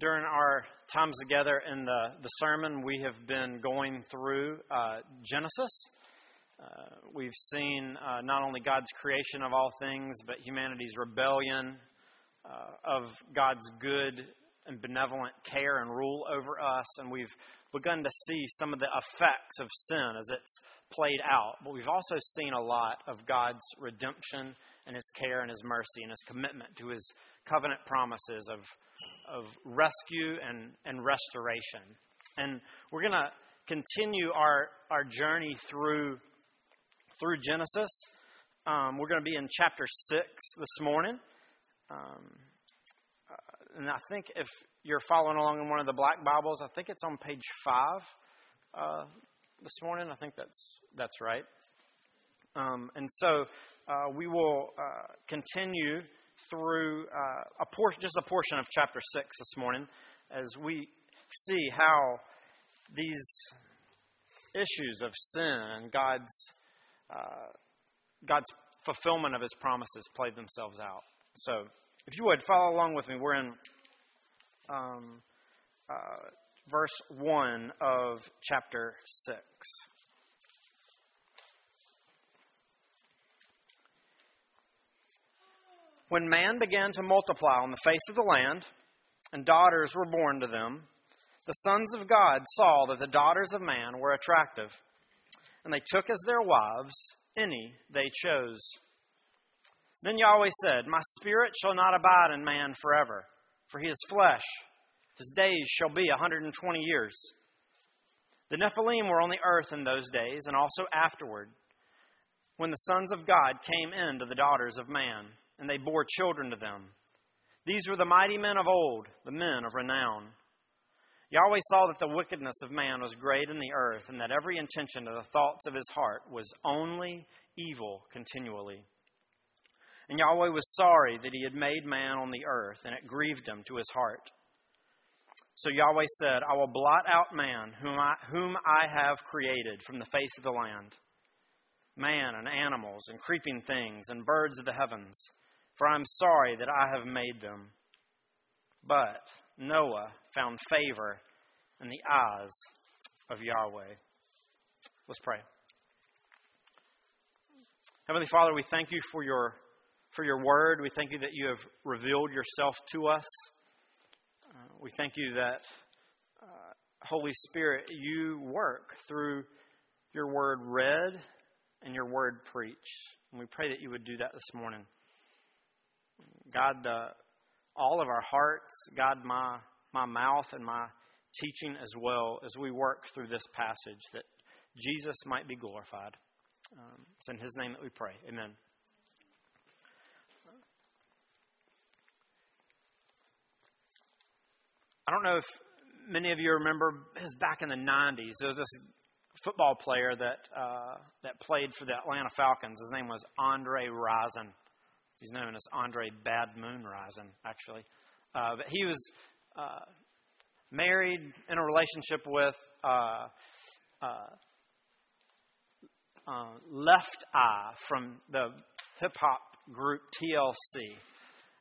during our times together in the, the sermon, we have been going through uh, Genesis. Uh, we've seen uh, not only God's creation of all things, but humanity's rebellion, uh, of God's good and benevolent care and rule over us, and we've begun to see some of the effects of sin as it's played out. But we've also seen a lot of God's redemption and His care and His mercy and His commitment to His covenant promises of, of rescue and, and restoration. And we're going to continue our, our journey through, through Genesis. Um, we're going to be in chapter 6 this morning. Um, uh, and I think if you're following along in one of the black Bibles, I think it's on page 5 uh, this morning. I think that's, that's right. Um, and so uh, we will uh, continue through uh, a por- just a portion of chapter 6 this morning as we see how these issues of sin and God's, uh, God's fulfillment of his promises played themselves out. So, if you would, follow along with me. We're in um, uh, verse 1 of chapter 6. When man began to multiply on the face of the land, and daughters were born to them, the sons of God saw that the daughters of man were attractive, and they took as their wives any they chose. Then Yahweh said, My spirit shall not abide in man forever, for he is flesh. His days shall be a 120 years. The Nephilim were on the earth in those days, and also afterward, when the sons of God came in to the daughters of man and they bore children to them. These were the mighty men of old, the men of renown. Yahweh saw that the wickedness of man was great in the earth, and that every intention of the thoughts of his heart was only evil continually. And Yahweh was sorry that he had made man on the earth, and it grieved him to his heart. So Yahweh said, I will blot out man, whom I, whom I have created from the face of the land man and animals and creeping things and birds of the heavens for I am sorry that I have made them. But Noah found favor in the eyes of Yahweh. Let's pray. Heavenly Father, we thank you for your, for your word. We thank you that you have revealed yourself to us. Uh, we thank you that, uh, Holy Spirit, you work through your word read and your word preached. And we pray that you would do that this morning. God, uh, all of our hearts, God, my, my mouth and my teaching as well as we work through this passage that Jesus might be glorified. Um, it's in His name that we pray. Amen. I don't know if many of you remember, was back in the 90s. There was this football player that, uh, that played for the Atlanta Falcons. His name was Andre Rison. He's known as Andre Bad Moon Rison, actually. Uh, but he was uh, married in a relationship with uh, uh, uh Left Eye from the hip hop group TLC.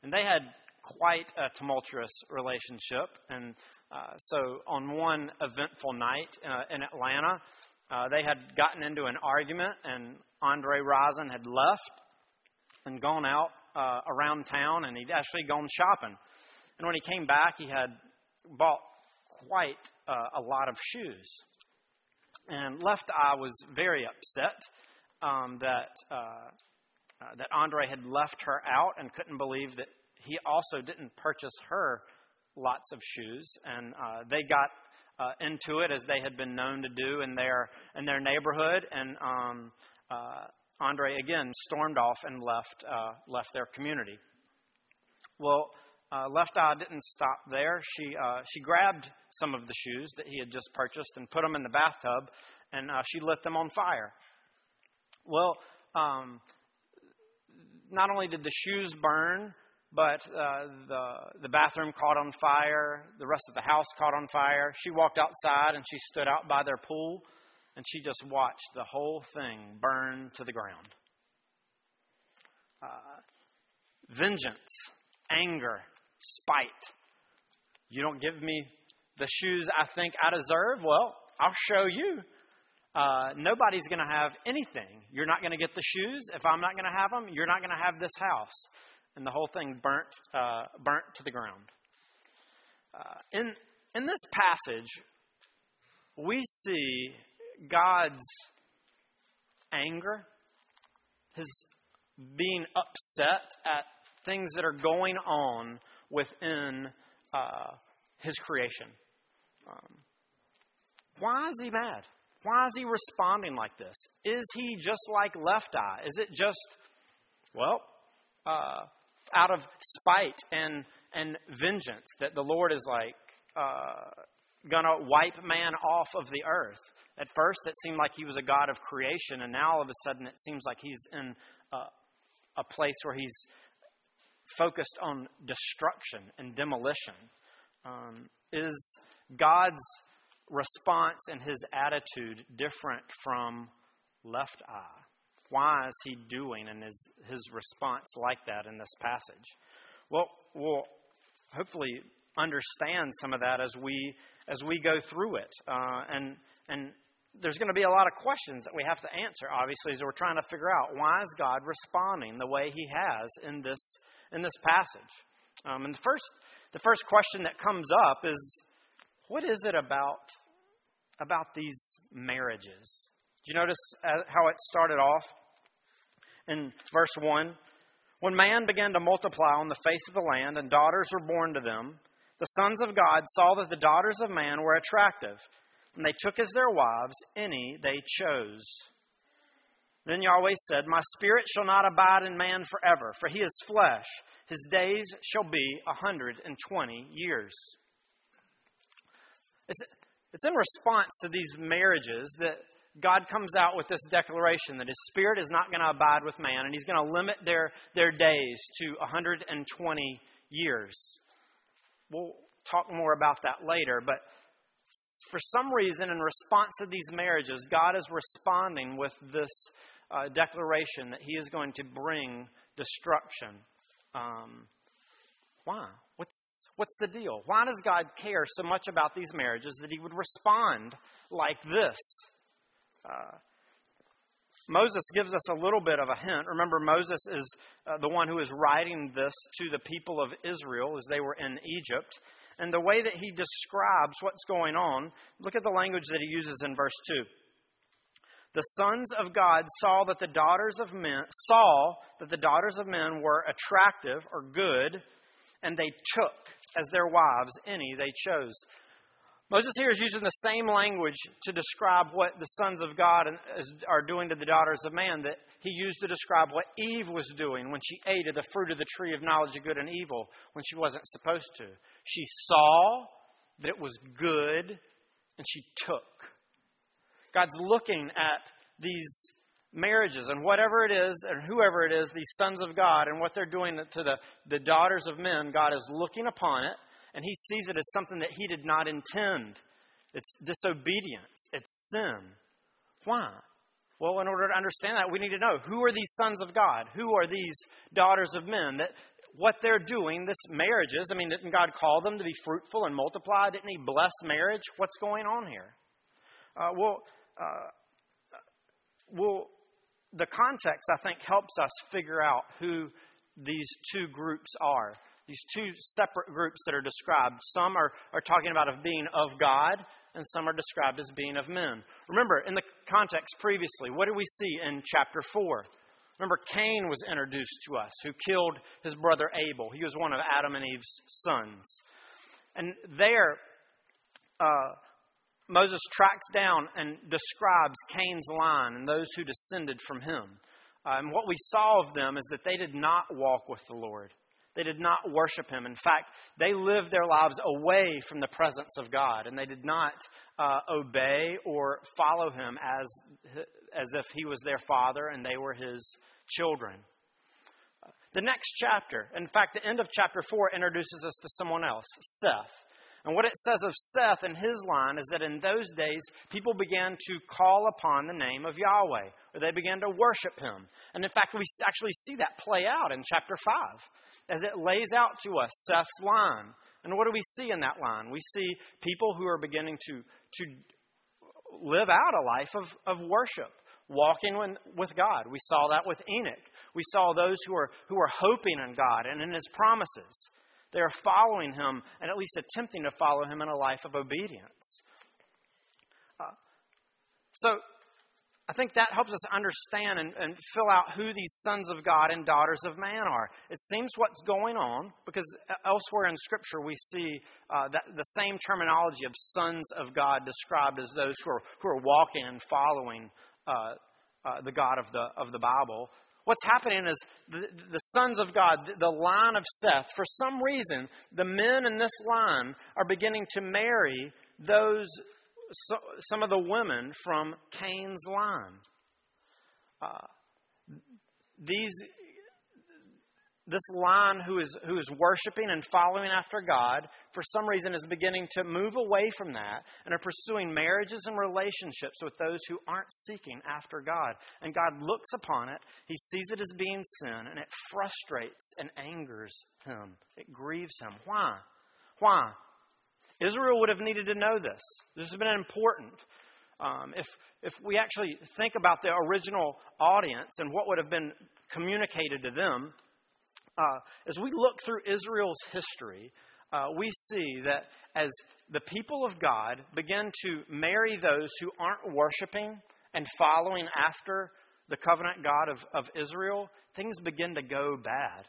And they had quite a tumultuous relationship. And uh, so on one eventful night in Atlanta, they had gotten into an argument, and Andre Rison had left and gone out uh, around town, and he'd actually gone shopping. And when he came back, he had bought quite uh, a lot of shoes. And Left Eye was very upset um, that uh, uh, that Andre had left her out and couldn't believe that he also didn't purchase her lots of shoes. And uh, they got uh, into it as they had been known to do in their in their neighborhood. And um, uh, Andre again stormed off and left, uh, left their community. Well, uh, Left Eye didn't stop there. She, uh, she grabbed some of the shoes that he had just purchased and put them in the bathtub, and uh, she lit them on fire. Well, um, not only did the shoes burn, but uh, the, the bathroom caught on fire. The rest of the house caught on fire. She walked outside and she stood out by their pool and she just watched the whole thing burn to the ground. Uh, vengeance, anger, spite You don't give me the shoes I think I deserve? Well, I'll show you. Uh, nobody's going to have anything. You're not going to get the shoes. If I'm not going to have them, you're not going to have this house. And the whole thing burnt, uh, burnt to the ground. Uh, in, in this passage, we see God's anger, his being upset at things that are going on within uh, his creation. Um, why is he mad? Why is he responding like this? Is he just like Left Eye? Is it just, well, uh, out of spite and, and vengeance that the Lord is like uh, going to wipe man off of the earth? At first, it seemed like he was a God of creation, and now all of a sudden, it seems like he's in a, a place where he's focused on destruction and demolition. Um, is God's response and his attitude different from left eye? Why is he doing and is his response like that in this passage? Well, we'll hopefully understand some of that as we as we go through it, uh, and and there's going to be a lot of questions that we have to answer. Obviously, as we're trying to figure out why is God responding the way He has in this in this passage. Um, and the first the first question that comes up is, what is it about about these marriages? Do you notice uh, how it started off in verse one? When man began to multiply on the face of the land, and daughters were born to them, the sons of God saw that the daughters of man were attractive and they took as their wives any they chose. Then Yahweh said, My spirit shall not abide in man forever, for he is flesh. His days shall be a hundred and twenty years. It's, it's in response to these marriages that God comes out with this declaration that his spirit is not going to abide with man, and he's going to limit their, their days to 120 years. We'll talk more about that later, but for some reason, in response to these marriages, God is responding with this uh, declaration that He is going to bring destruction. Um, why? What's, what's the deal? Why does God care so much about these marriages that He would respond like this? Uh, Moses gives us a little bit of a hint. Remember, Moses is uh, the one who is writing this to the people of Israel as they were in Egypt and the way that he describes what's going on, look at the language that he uses in verse 2. The sons of God saw that the daughters of men saw that the daughters of men were attractive or good, and they took as their wives any they chose. Moses here is using the same language to describe what the sons of God are doing to the daughters of man that he used to describe what Eve was doing when she ate of the fruit of the tree of knowledge of good and evil when she wasn't supposed to. She saw that it was good and she took. God's looking at these marriages and whatever it is and whoever it is, these sons of God, and what they're doing to the, the daughters of men, God is looking upon it and he sees it as something that he did not intend. It's disobedience, it's sin. Why? Well, in order to understand that, we need to know who are these sons of God? Who are these daughters of men? That what they're doing, this marriages, I mean, didn't God call them to be fruitful and multiply? Didn't He bless marriage? What's going on here? Uh, well, uh, well, the context, I think, helps us figure out who these two groups are these two separate groups that are described. Some are, are talking about of being of God, and some are described as being of men. Remember, in the context previously, what do we see in chapter 4? Remember, Cain was introduced to us, who killed his brother Abel. He was one of Adam and Eve's sons. And there, uh, Moses tracks down and describes Cain's line and those who descended from him. Uh, and what we saw of them is that they did not walk with the Lord. They did not worship him. In fact, they lived their lives away from the presence of God, and they did not uh, obey or follow him as, as if he was their father and they were his children. The next chapter, in fact, the end of chapter 4 introduces us to someone else, Seth. And what it says of Seth and his line is that in those days, people began to call upon the name of Yahweh, or they began to worship him. And in fact, we actually see that play out in chapter 5 as it lays out to us Seth's line. And what do we see in that line? We see people who are beginning to, to live out a life of, of worship, walking when, with God. We saw that with Enoch. We saw those who are, who are hoping in God and in His promises. They are following Him and at least attempting to follow Him in a life of obedience. Uh, so, I think that helps us understand and, and, fill out who these sons of God and daughters of man are. It seems what's going on because elsewhere in Scripture we see uh, that the same terminology of sons of God described as those who are, who are walking and following uh, uh, the God of the, of the Bible. What's happening is the, the sons of God, the, the line of Seth, for some reason, the men in this line are beginning to marry those so, some of the women from Cain's line. Uh, these, this line who is, who is worshiping and following after God, for some reason, is beginning to move away from that and are pursuing marriages and relationships with those who aren't seeking after God. And God looks upon it, He sees it as being sin, and it frustrates and angers Him. It grieves Him. Why? Why? Israel would have needed to know this. This has been important. Um, if, if we actually think about the original audience and what would have been communicated to them, uh, as we look through Israel's history, uh, we see that as the people of God begin to marry those who aren't worshiping and following after the covenant God of, of Israel, things begin to go bad.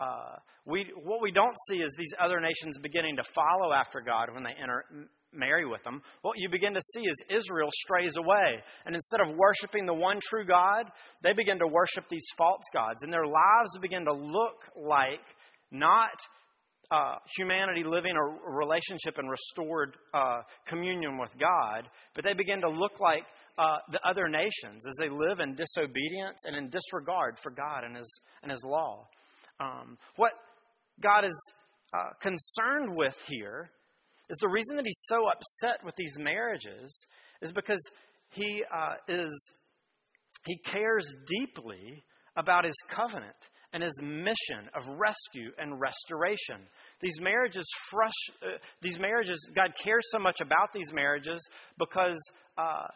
Uh, we, what we don't see is these other nations beginning to follow after God when they enter, marry with them. What you begin to see is Israel strays away. And instead of worshiping the one true God, they begin to worship these false gods. And their lives begin to look like not uh, humanity living a relationship and restored uh, communion with God, but they begin to look like uh, the other nations as they live in disobedience and in disregard for God and His, and his law. Um, what God is uh, concerned with here is the reason that He's so upset with these marriages is because He uh, is He cares deeply about His covenant and his mission of rescue and restoration. These marriages, fresh, uh, these marriages, God cares so much about these marriages because uh,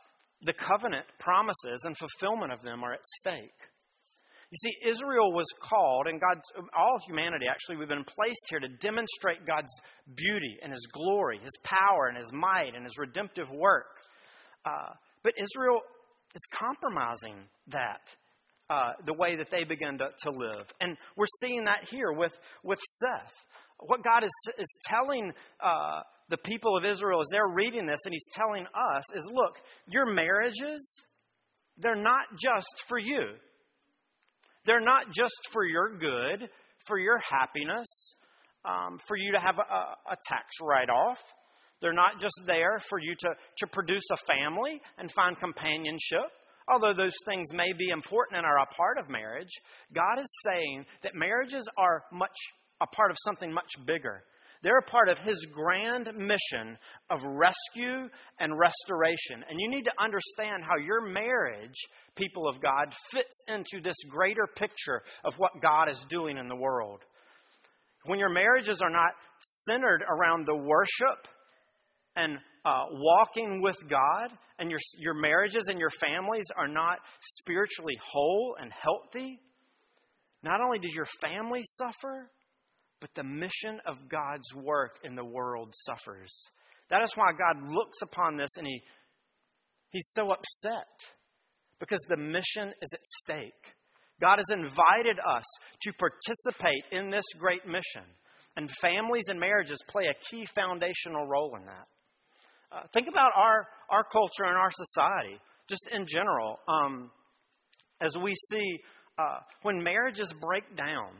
the covenant promises and fulfillment of them are at stake. You see, Israel was called, and God's, all humanity actually, we've been placed here to demonstrate God's beauty and His glory, His power and His might and His redemptive work. Uh, but Israel is compromising that, uh, the way that they begin to, to live. And we're seeing that here with, with Seth. What God is, is telling uh, the people of Israel as they're reading this, and He's telling us, is look, your marriages, they're not just for you. They're not just for your good, for your happiness, um, for you to have a, a tax write off. They're not just there for you to, to produce a family and find companionship. Although those things may be important and are a part of marriage, God is saying that marriages are much a part of something much bigger. They're a part of His grand mission of rescue and restoration. And you need to understand how your marriage, people of God, fits into this greater picture of what God is doing in the world. When your marriages are not centered around the worship and uh, walking with God, and your, your marriages and your families are not spiritually whole and healthy, not only does your family suffer, but the mission of God's work in the world suffers. That is why God looks upon this and he, he's so upset because the mission is at stake. God has invited us to participate in this great mission, and families and marriages play a key foundational role in that. Uh, think about our, our culture and our society, just in general. Um, as we see uh, when marriages break down,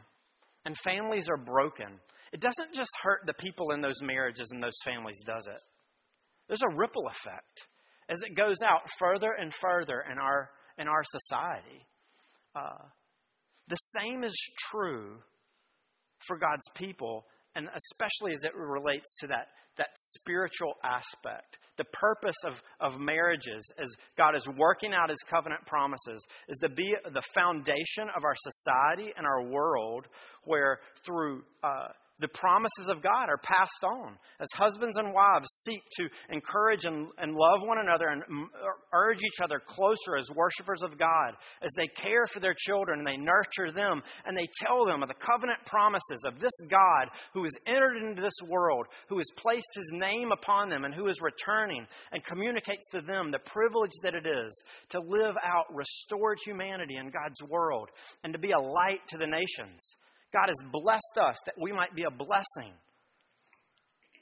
and families are broken, it doesn't just hurt the people in those marriages and those families, does it? There's a ripple effect as it goes out further and further in our, in our society. Uh, the same is true for God's people, and especially as it relates to that, that spiritual aspect. The purpose of, of marriages, as God is working out his covenant promises, is to be the foundation of our society and our world, where through uh, the promises of God are passed on as husbands and wives seek to encourage and, and love one another and er, urge each other closer as worshipers of God, as they care for their children and they nurture them and they tell them of the covenant promises of this God who has entered into this world, who has placed his name upon them, and who is returning and communicates to them the privilege that it is to live out restored humanity in God's world and to be a light to the nations. God has blessed us that we might be a blessing.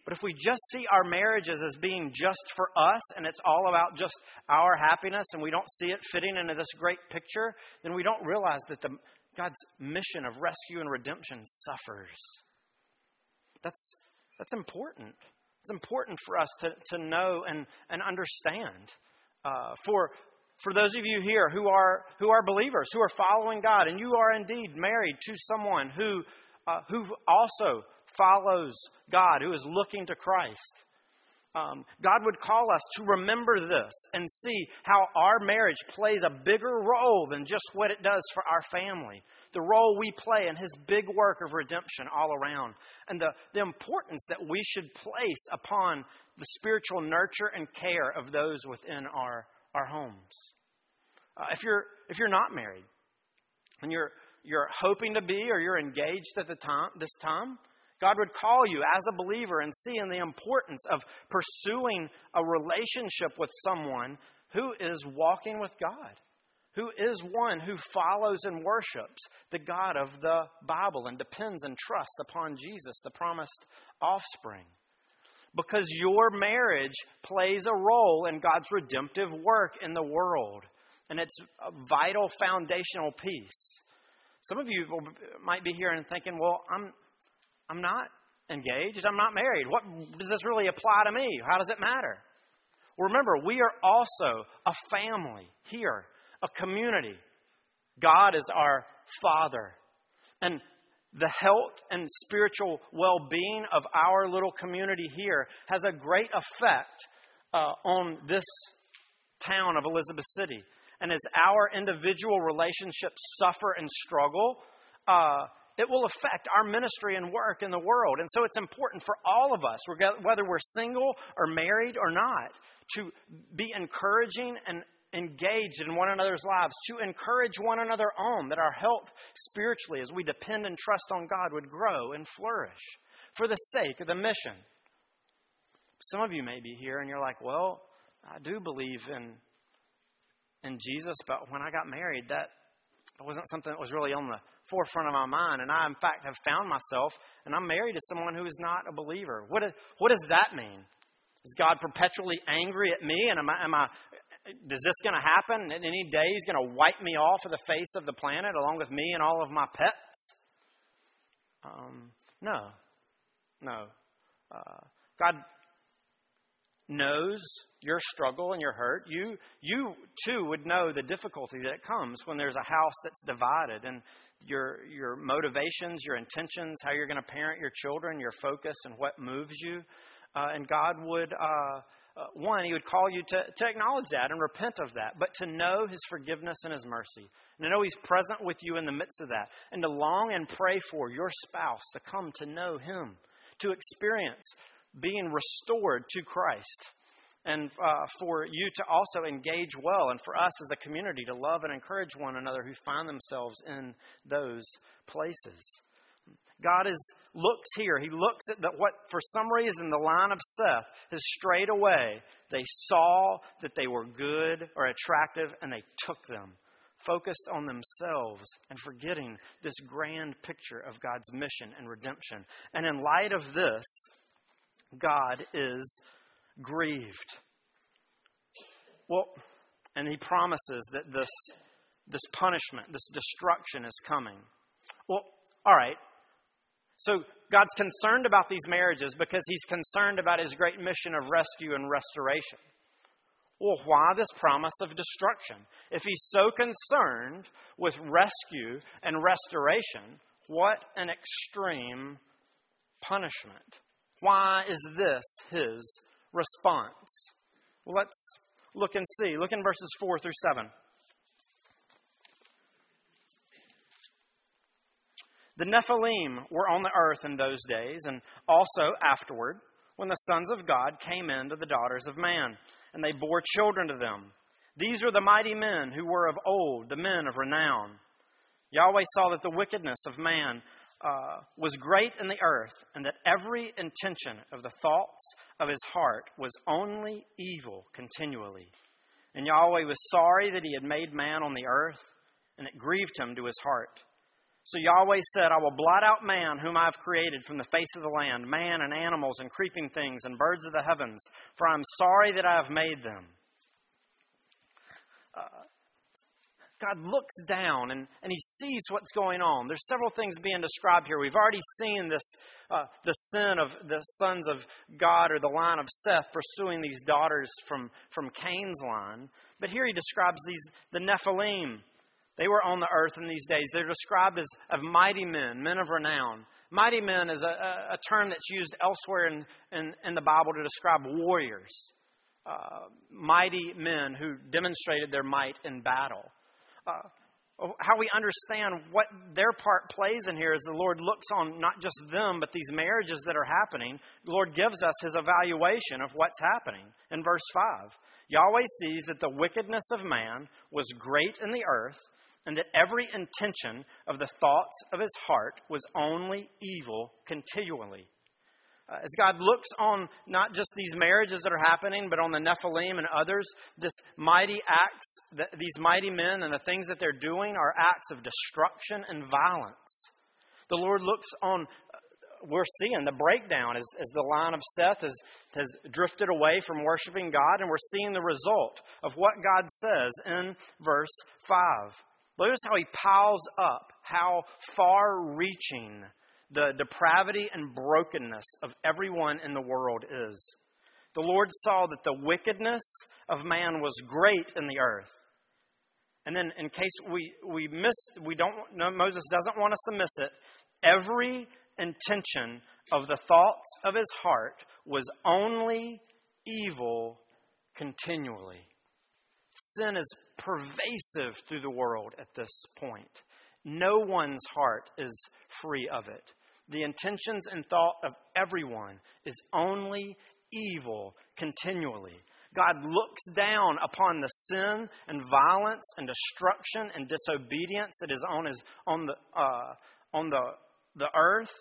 But if we just see our marriages as being just for us and it's all about just our happiness and we don't see it fitting into this great picture, then we don't realize that the, God's mission of rescue and redemption suffers. That's, that's important. It's important for us to, to know and, and understand. Uh, for, for those of you here who are, who are believers, who are following God, and you are indeed married to someone who, uh, who also follows God, who is looking to Christ, um, God would call us to remember this and see how our marriage plays a bigger role than just what it does for our family. The role we play in His big work of redemption all around. And the, the importance that we should place upon the spiritual nurture and care of those within our our homes. Uh, if you're if you're not married and you're you're hoping to be or you're engaged at the time this time, God would call you as a believer and see in the importance of pursuing a relationship with someone who is walking with God, who is one who follows and worships the God of the Bible and depends and trusts upon Jesus, the promised offspring because your marriage plays a role in God's redemptive work in the world. And it's a vital foundational piece. Some of you might be here and thinking, well, I'm, I'm not engaged, I'm not married. What does this really apply to me? How does it matter? Well, remember, we are also a family here, a community. God is our Father. And the health and spiritual well being of our little community here has a great effect uh, on this town of Elizabeth City. And as our individual relationships suffer and struggle, uh, it will affect our ministry and work in the world. And so it's important for all of us, whether we're single or married or not, to be encouraging and engaged in one another's lives, to encourage one another on, that our health spiritually, as we depend and trust on God, would grow and flourish for the sake of the mission. Some of you may be here and you're like, well, I do believe in, in Jesus, but when I got married, that wasn't something that was really on the forefront of my mind. And I, in fact, have found myself, and I'm married to someone who is not a believer. What, what does that mean? Is God perpetually angry at me? And am I, am I is this going to happen? Any day he's going to wipe me off of the face of the planet along with me and all of my pets? Um, no. No. Uh, God knows your struggle and your hurt. You, you too would know the difficulty that comes when there's a house that's divided and your, your motivations, your intentions, how you're going to parent your children, your focus, and what moves you. Uh, and God would. Uh, uh, one, he would call you to, to acknowledge that and repent of that, but to know his forgiveness and his mercy. And to know he's present with you in the midst of that. And to long and pray for your spouse to come to know him, to experience being restored to Christ. And uh, for you to also engage well, and for us as a community to love and encourage one another who find themselves in those places. God is looks here. He looks at the, what, for some reason, the line of Seth has strayed away. They saw that they were good or attractive, and they took them, focused on themselves and forgetting this grand picture of God's mission and redemption. And in light of this, God is grieved. Well, and He promises that this this punishment, this destruction is coming. Well, all right, so God's concerned about these marriages because He's concerned about His great mission of rescue and restoration. Well, why this promise of destruction? If He's so concerned with rescue and restoration, what an extreme punishment. Why is this His response? Let's look and see. Look in verses 4 through 7. The Nephilim were on the earth in those days, and also afterward, when the sons of God came in to the daughters of man, and they bore children to them. These are the mighty men who were of old, the men of renown. Yahweh saw that the wickedness of man uh, was great in the earth, and that every intention of the thoughts of his heart was only evil continually. And Yahweh was sorry that he had made man on the earth, and it grieved him to his heart. So Yahweh said, I will blot out man whom I have created from the face of the land, man and animals and creeping things and birds of the heavens, for I am sorry that I have made them. Uh, God looks down and, and he sees what's going on. There's several things being described here. We've already seen this uh, the sin of the sons of God or the line of Seth pursuing these daughters from, from Cain's line. But here he describes these the Nephilim they were on the earth in these days. They're described as of mighty men, men of renown. Mighty men is a, a term that's used elsewhere in, in, in, the Bible to describe warriors, uh, mighty men who demonstrated their might in battle. Uh, how we understand what their part plays in here is the Lord looks on not just them, but these marriages that are happening. The Lord gives us his evaluation of what's happening in verse 5. Yahweh sees that the wickedness of man was great in the earth and that every intention of the thoughts of his heart was only evil continually. Uh, as God looks on not just these marriages that are happening, but on the Nephilim and others, this mighty acts, the, these mighty men and the things that they're doing are acts of destruction and violence. The Lord looks on, uh, we're seeing the breakdown as, as the line of Seth has, has drifted away from worshiping God, and we're seeing the result of what God says in verse 5. Notice how he piles up how far reaching the depravity and brokenness of everyone in the world is. The Lord saw that the wickedness of man was great in the earth. And then, in case we, we miss, we don't, no, Moses doesn't want us to miss it, every intention of the thoughts of his heart was only evil continually. Sin is pervasive through the world at this point. No one's heart is free of it. The intentions and thought of everyone is only evil continually. God looks down upon the sin and violence and destruction and disobedience that is on, his, on, the, uh, on the, the earth.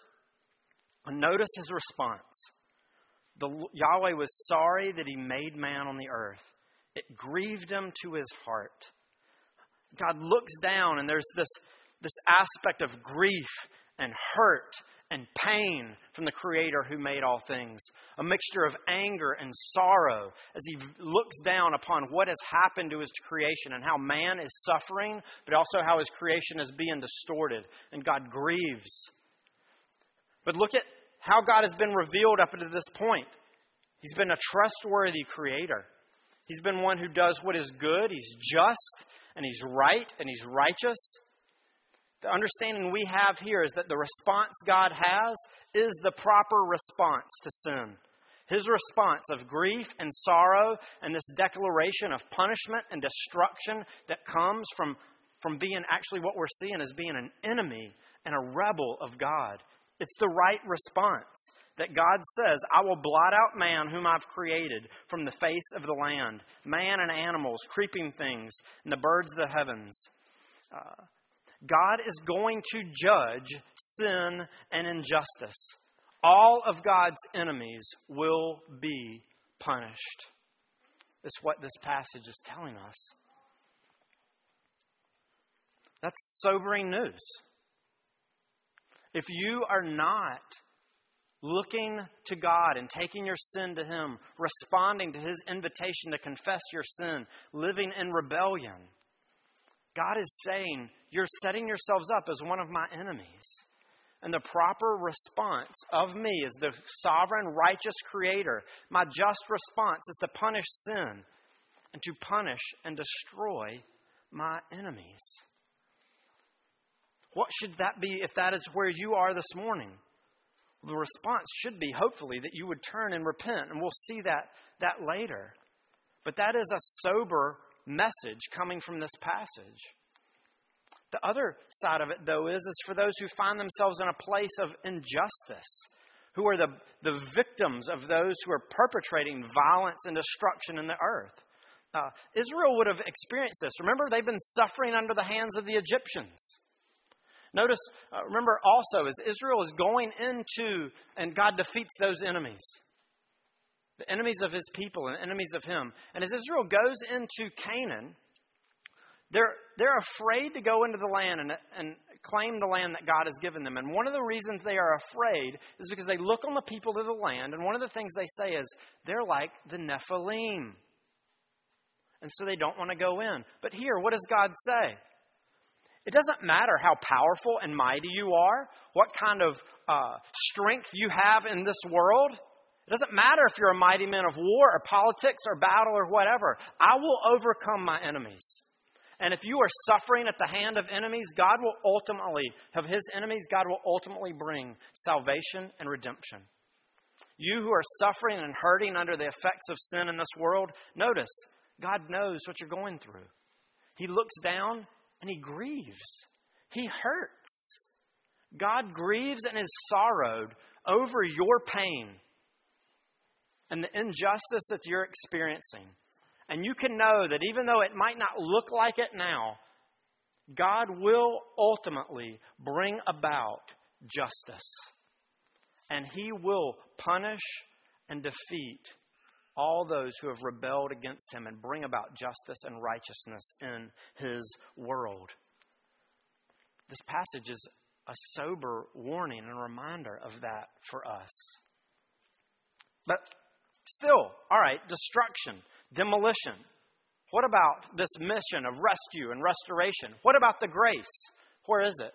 And notice his response. The, Yahweh was sorry that he made man on the earth it grieved him to his heart. God looks down, and there's this, this aspect of grief and hurt and pain from the Creator who made all things. A mixture of anger and sorrow as He looks down upon what has happened to His creation and how man is suffering, but also how His creation is being distorted. And God grieves. But look at how God has been revealed up to this point. He's been a trustworthy Creator. He's been one who does what is good, he's just, and he's right, and he's righteous. The understanding we have here is that the response God has is the proper response to sin. His response of grief and sorrow and this declaration of punishment and destruction that comes from, from being actually what we're seeing as being an enemy and a rebel of God. It's the right response that God says, I will blot out man whom I've created from the face of the land, man and animals, creeping things, and the birds of the heavens. Uh, God is going to judge sin and injustice. All of God's enemies will be punished. That's what this passage is telling us. That's sobering news. If you are not looking to God and taking your sin to Him, responding to His invitation to confess your sin, living in rebellion, God is saying, You're setting yourselves up as one of my enemies. And the proper response of me as the sovereign, righteous creator, my just response is to punish sin and to punish and destroy my enemies. What should that be if that is where you are this morning? the response should be, hopefully, that you would turn and repent, and we'll see that, that later. But that is a sober message coming from this passage. The other side of it, though, is, is for those who find themselves in a place of injustice, who are the, the victims of those who are perpetrating violence and destruction in the earth. Uh, Israel would have experienced this. Remember, they've been suffering under the hands of the Egyptians. Notice, uh, remember also, as Israel is going into, and God defeats those enemies, the enemies of his people and enemies of him. And as Israel goes into Canaan, they're, they're afraid to go into the land and, and claim the land that God has given them. And one of the reasons they are afraid is because they look on the people of the land, and one of the things they say is, they're like the Nephilim. And so they don't want to go in. But here, what does God say? It doesn't matter how powerful and mighty you are, what kind of uh, strength you have in this world. It doesn't matter if you're a mighty man of war or politics or battle or whatever. I will overcome my enemies. And if you are suffering at the hand of enemies, God will ultimately, of his enemies, God will ultimately bring salvation and redemption. You who are suffering and hurting under the effects of sin in this world, notice, God knows what you're going through. He looks down and he grieves. He hurts. God grieves and is sorrowed over your pain and the injustice that you're experiencing. And you can know that even though it might not look like it now, God will ultimately bring about justice. And He will punish and defeat all those who have rebelled against him and bring about justice and righteousness in his world. This passage is a sober warning and reminder of that for us. But still, all right, destruction, demolition. What about this mission of rescue and restoration? What about the grace? Where is it?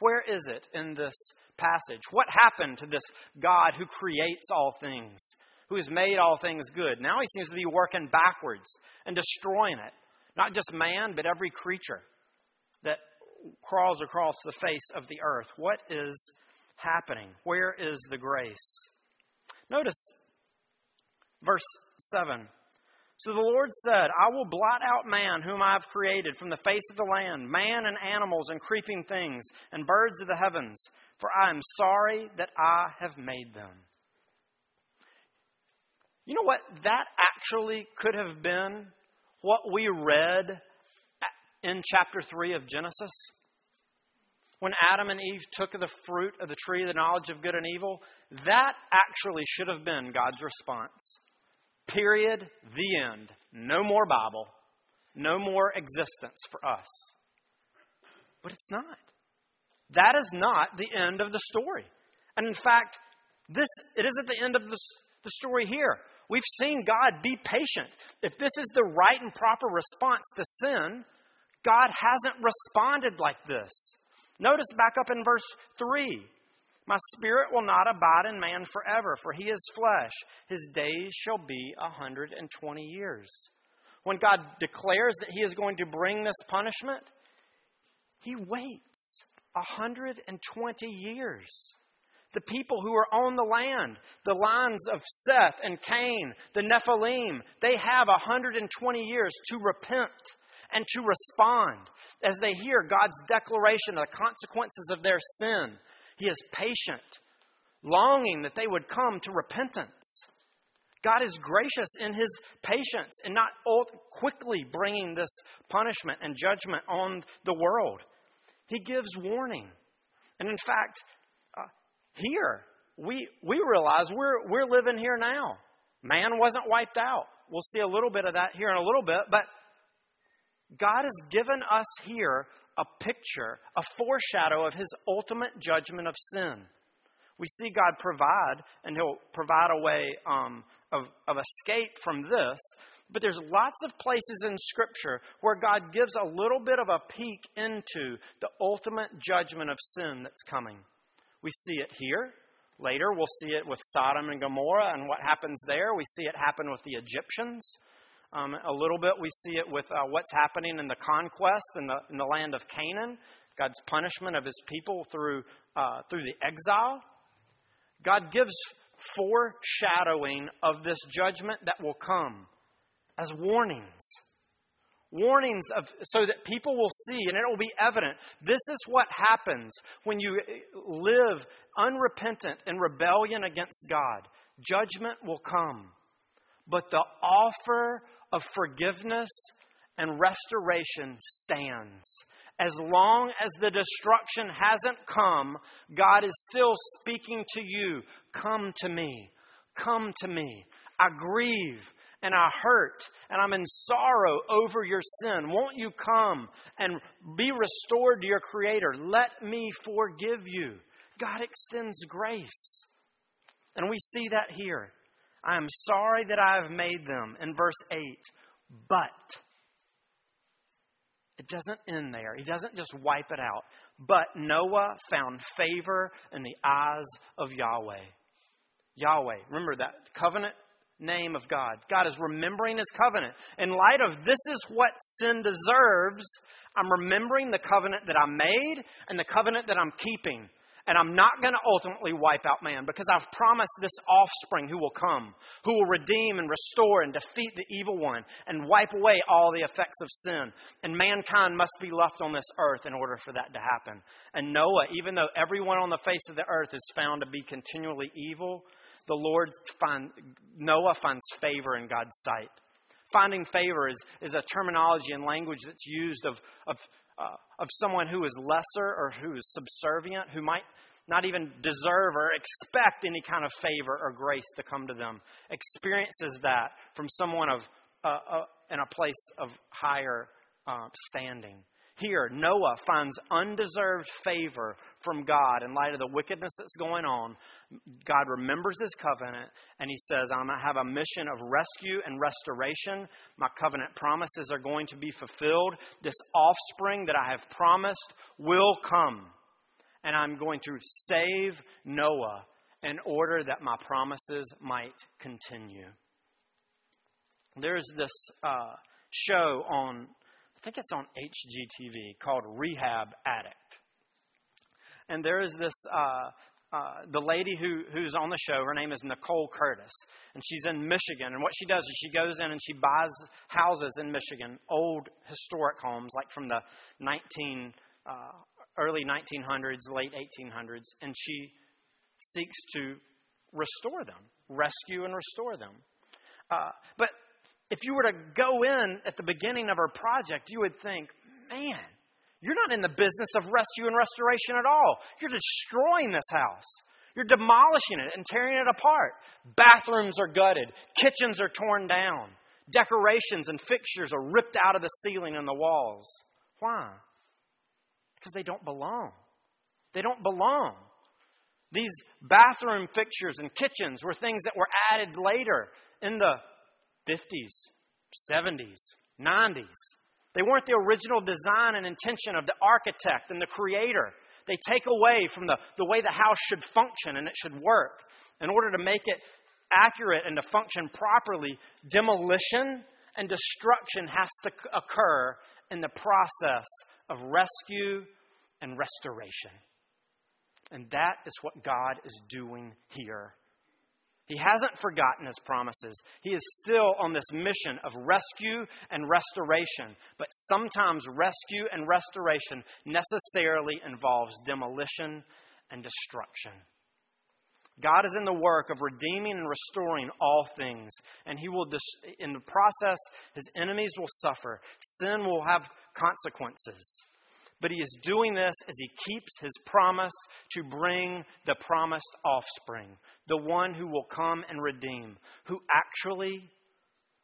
Where is it in this passage? What happened to this God who creates all things? Who has made all things good. Now he seems to be working backwards and destroying it. Not just man, but every creature that crawls across the face of the earth. What is happening? Where is the grace? Notice verse 7. So the Lord said, I will blot out man whom I have created from the face of the land, man and animals and creeping things, and birds of the heavens, for I am sorry that I have made them. You know what? That actually could have been what we read in chapter 3 of Genesis. When Adam and Eve took the fruit of the tree of the knowledge of good and evil, that actually should have been God's response. Period. The end. No more Bible. No more existence for us. But it's not. That is not the end of the story. And in fact, this it isn't the end of the, the story here. We've seen God be patient. If this is the right and proper response to sin, God hasn't responded like this. Notice back up in verse 3 My spirit will not abide in man forever, for he is flesh. His days shall be a 120 years. When God declares that he is going to bring this punishment, he waits a 120 years. The people who are on the land, the lines of Seth and Cain, the Nephilim, they have 120 years to repent and to respond as they hear God's declaration of the consequences of their sin. He is patient, longing that they would come to repentance. God is gracious in his patience and not quickly bringing this punishment and judgment on the world. He gives warning. And in fact, here, we, we realize we're, we're living here now. Man wasn't wiped out. We'll see a little bit of that here in a little bit, but God has given us here a picture, a foreshadow of His ultimate judgment of sin. We see God provide, and He'll provide a way um, of, of escape from this. But there's lots of places in Scripture where God gives a little bit of a peek into the ultimate judgment of sin that's coming. We see it here. Later, we'll see it with Sodom and Gomorrah and what happens there. We see it happen with the Egyptians. Um, a little bit, we see it with uh, what's happening in the conquest in the, in the land of Canaan, God's punishment of his people through, uh, through the exile. God gives foreshadowing of this judgment that will come as warnings. Warnings of so that people will see and it will be evident. This is what happens when you live unrepentant in rebellion against god. Judgment will come. But the offer of forgiveness and restoration stands. As long as the destruction hasn't come god is still speaking to you come to me. Come to me. I grieve and I hurt and I'm in sorrow over your sin. Won't you come and be restored to your Creator? Let me forgive you. God extends grace. And we see that here. I am sorry that I have made them in verse 8, but it doesn't end there. He doesn't just wipe it out. But Noah found favor in the eyes of Yahweh. Yahweh, remember that covenant name of God. God is remembering his covenant. In light of this is what sin deserves, I'm remembering the covenant that I made and the covenant that I'm keeping. And I'm not going to ultimately wipe out man because I've promised this offspring who will come, who will redeem and restore and defeat the evil one and wipe away all the effects of sin. And mankind must be left on this earth in order for that to happen. And Noah, even though everyone on the face of the earth is found to be continually evil, the Lord find, Noah finds favor in God's sight. Finding favor is, is a terminology and language that's used of, of, uh, of someone who is lesser or who is subservient, who might not even deserve or expect any kind of favor or grace to come to them, experiences that from someone of, uh, uh, in a place of higher uh, standing. Here, Noah finds undeserved favor from God in light of the wickedness that's going on. God remembers his covenant and he says, I'm going to have a mission of rescue and restoration. My covenant promises are going to be fulfilled. This offspring that I have promised will come. And I'm going to save Noah in order that my promises might continue. There's this uh, show on I think it's on HGTV called Rehab Addict. And there is this, uh, uh, the lady who, who's on the show, her name is Nicole Curtis. And she's in Michigan. And what she does is she goes in and she buys houses in Michigan, old historic homes, like from the 19, uh, early 1900s, late 1800s. And she seeks to restore them, rescue and restore them. Uh, but if you were to go in at the beginning of her project, you would think, man, you're not in the business of rescue and restoration at all. You're destroying this house. You're demolishing it and tearing it apart. Bathrooms are gutted, kitchens are torn down, decorations and fixtures are ripped out of the ceiling and the walls. Why? Because they don't belong. They don't belong. These bathroom fixtures and kitchens were things that were added later in the 50s, 70s, 90s. They weren't the original design and intention of the architect and the creator. They take away from the, the way the house should function and it should work. In order to make it accurate and to function properly, demolition and destruction has to occur in the process of rescue and restoration. And that is what God is doing here he hasn't forgotten his promises. He is still on this mission of rescue and restoration. But sometimes rescue and restoration necessarily involves demolition and destruction. God is in the work of redeeming and restoring all things, and He will, in the process, His enemies will suffer. Sin will have consequences. But he is doing this as he keeps his promise to bring the promised offspring, the one who will come and redeem, who actually,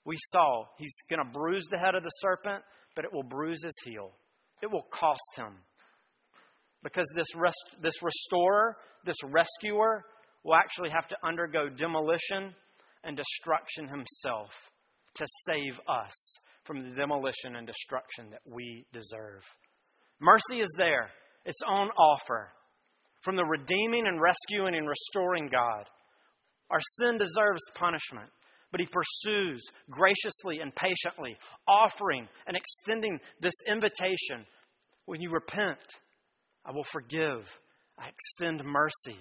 we saw, he's going to bruise the head of the serpent, but it will bruise his heel. It will cost him. Because this, rest, this restorer, this rescuer, will actually have to undergo demolition and destruction himself to save us from the demolition and destruction that we deserve. Mercy is there, its own offer from the redeeming and rescuing and restoring God. Our sin deserves punishment, but He pursues graciously and patiently, offering and extending this invitation. When you repent, I will forgive, I extend mercy,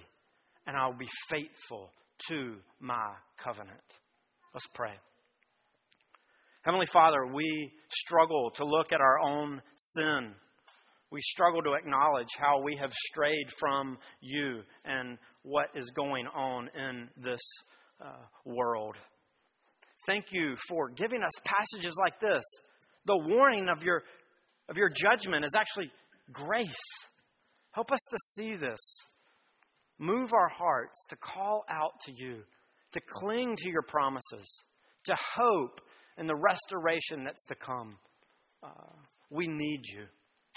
and I will be faithful to my covenant. Let's pray. Heavenly Father, we struggle to look at our own sin. We struggle to acknowledge how we have strayed from you and what is going on in this uh, world. Thank you for giving us passages like this. The warning of your, of your judgment is actually grace. Help us to see this. Move our hearts to call out to you, to cling to your promises, to hope in the restoration that's to come. Uh, we need you.